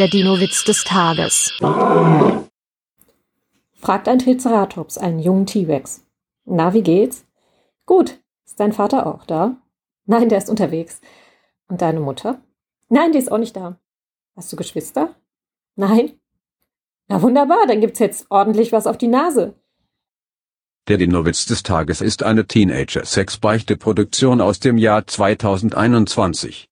Der Dino-Witz des Tages. Fragt ein Triceratops einen jungen T-Rex. Na, wie geht's? Gut. Ist dein Vater auch da? Nein, der ist unterwegs. Und deine Mutter? Nein, die ist auch nicht da. Hast du Geschwister? Nein. Na wunderbar, dann gibt's jetzt ordentlich was auf die Nase. Der Dino-Witz des Tages ist eine Teenager-Sex-Beichte-Produktion aus dem Jahr 2021.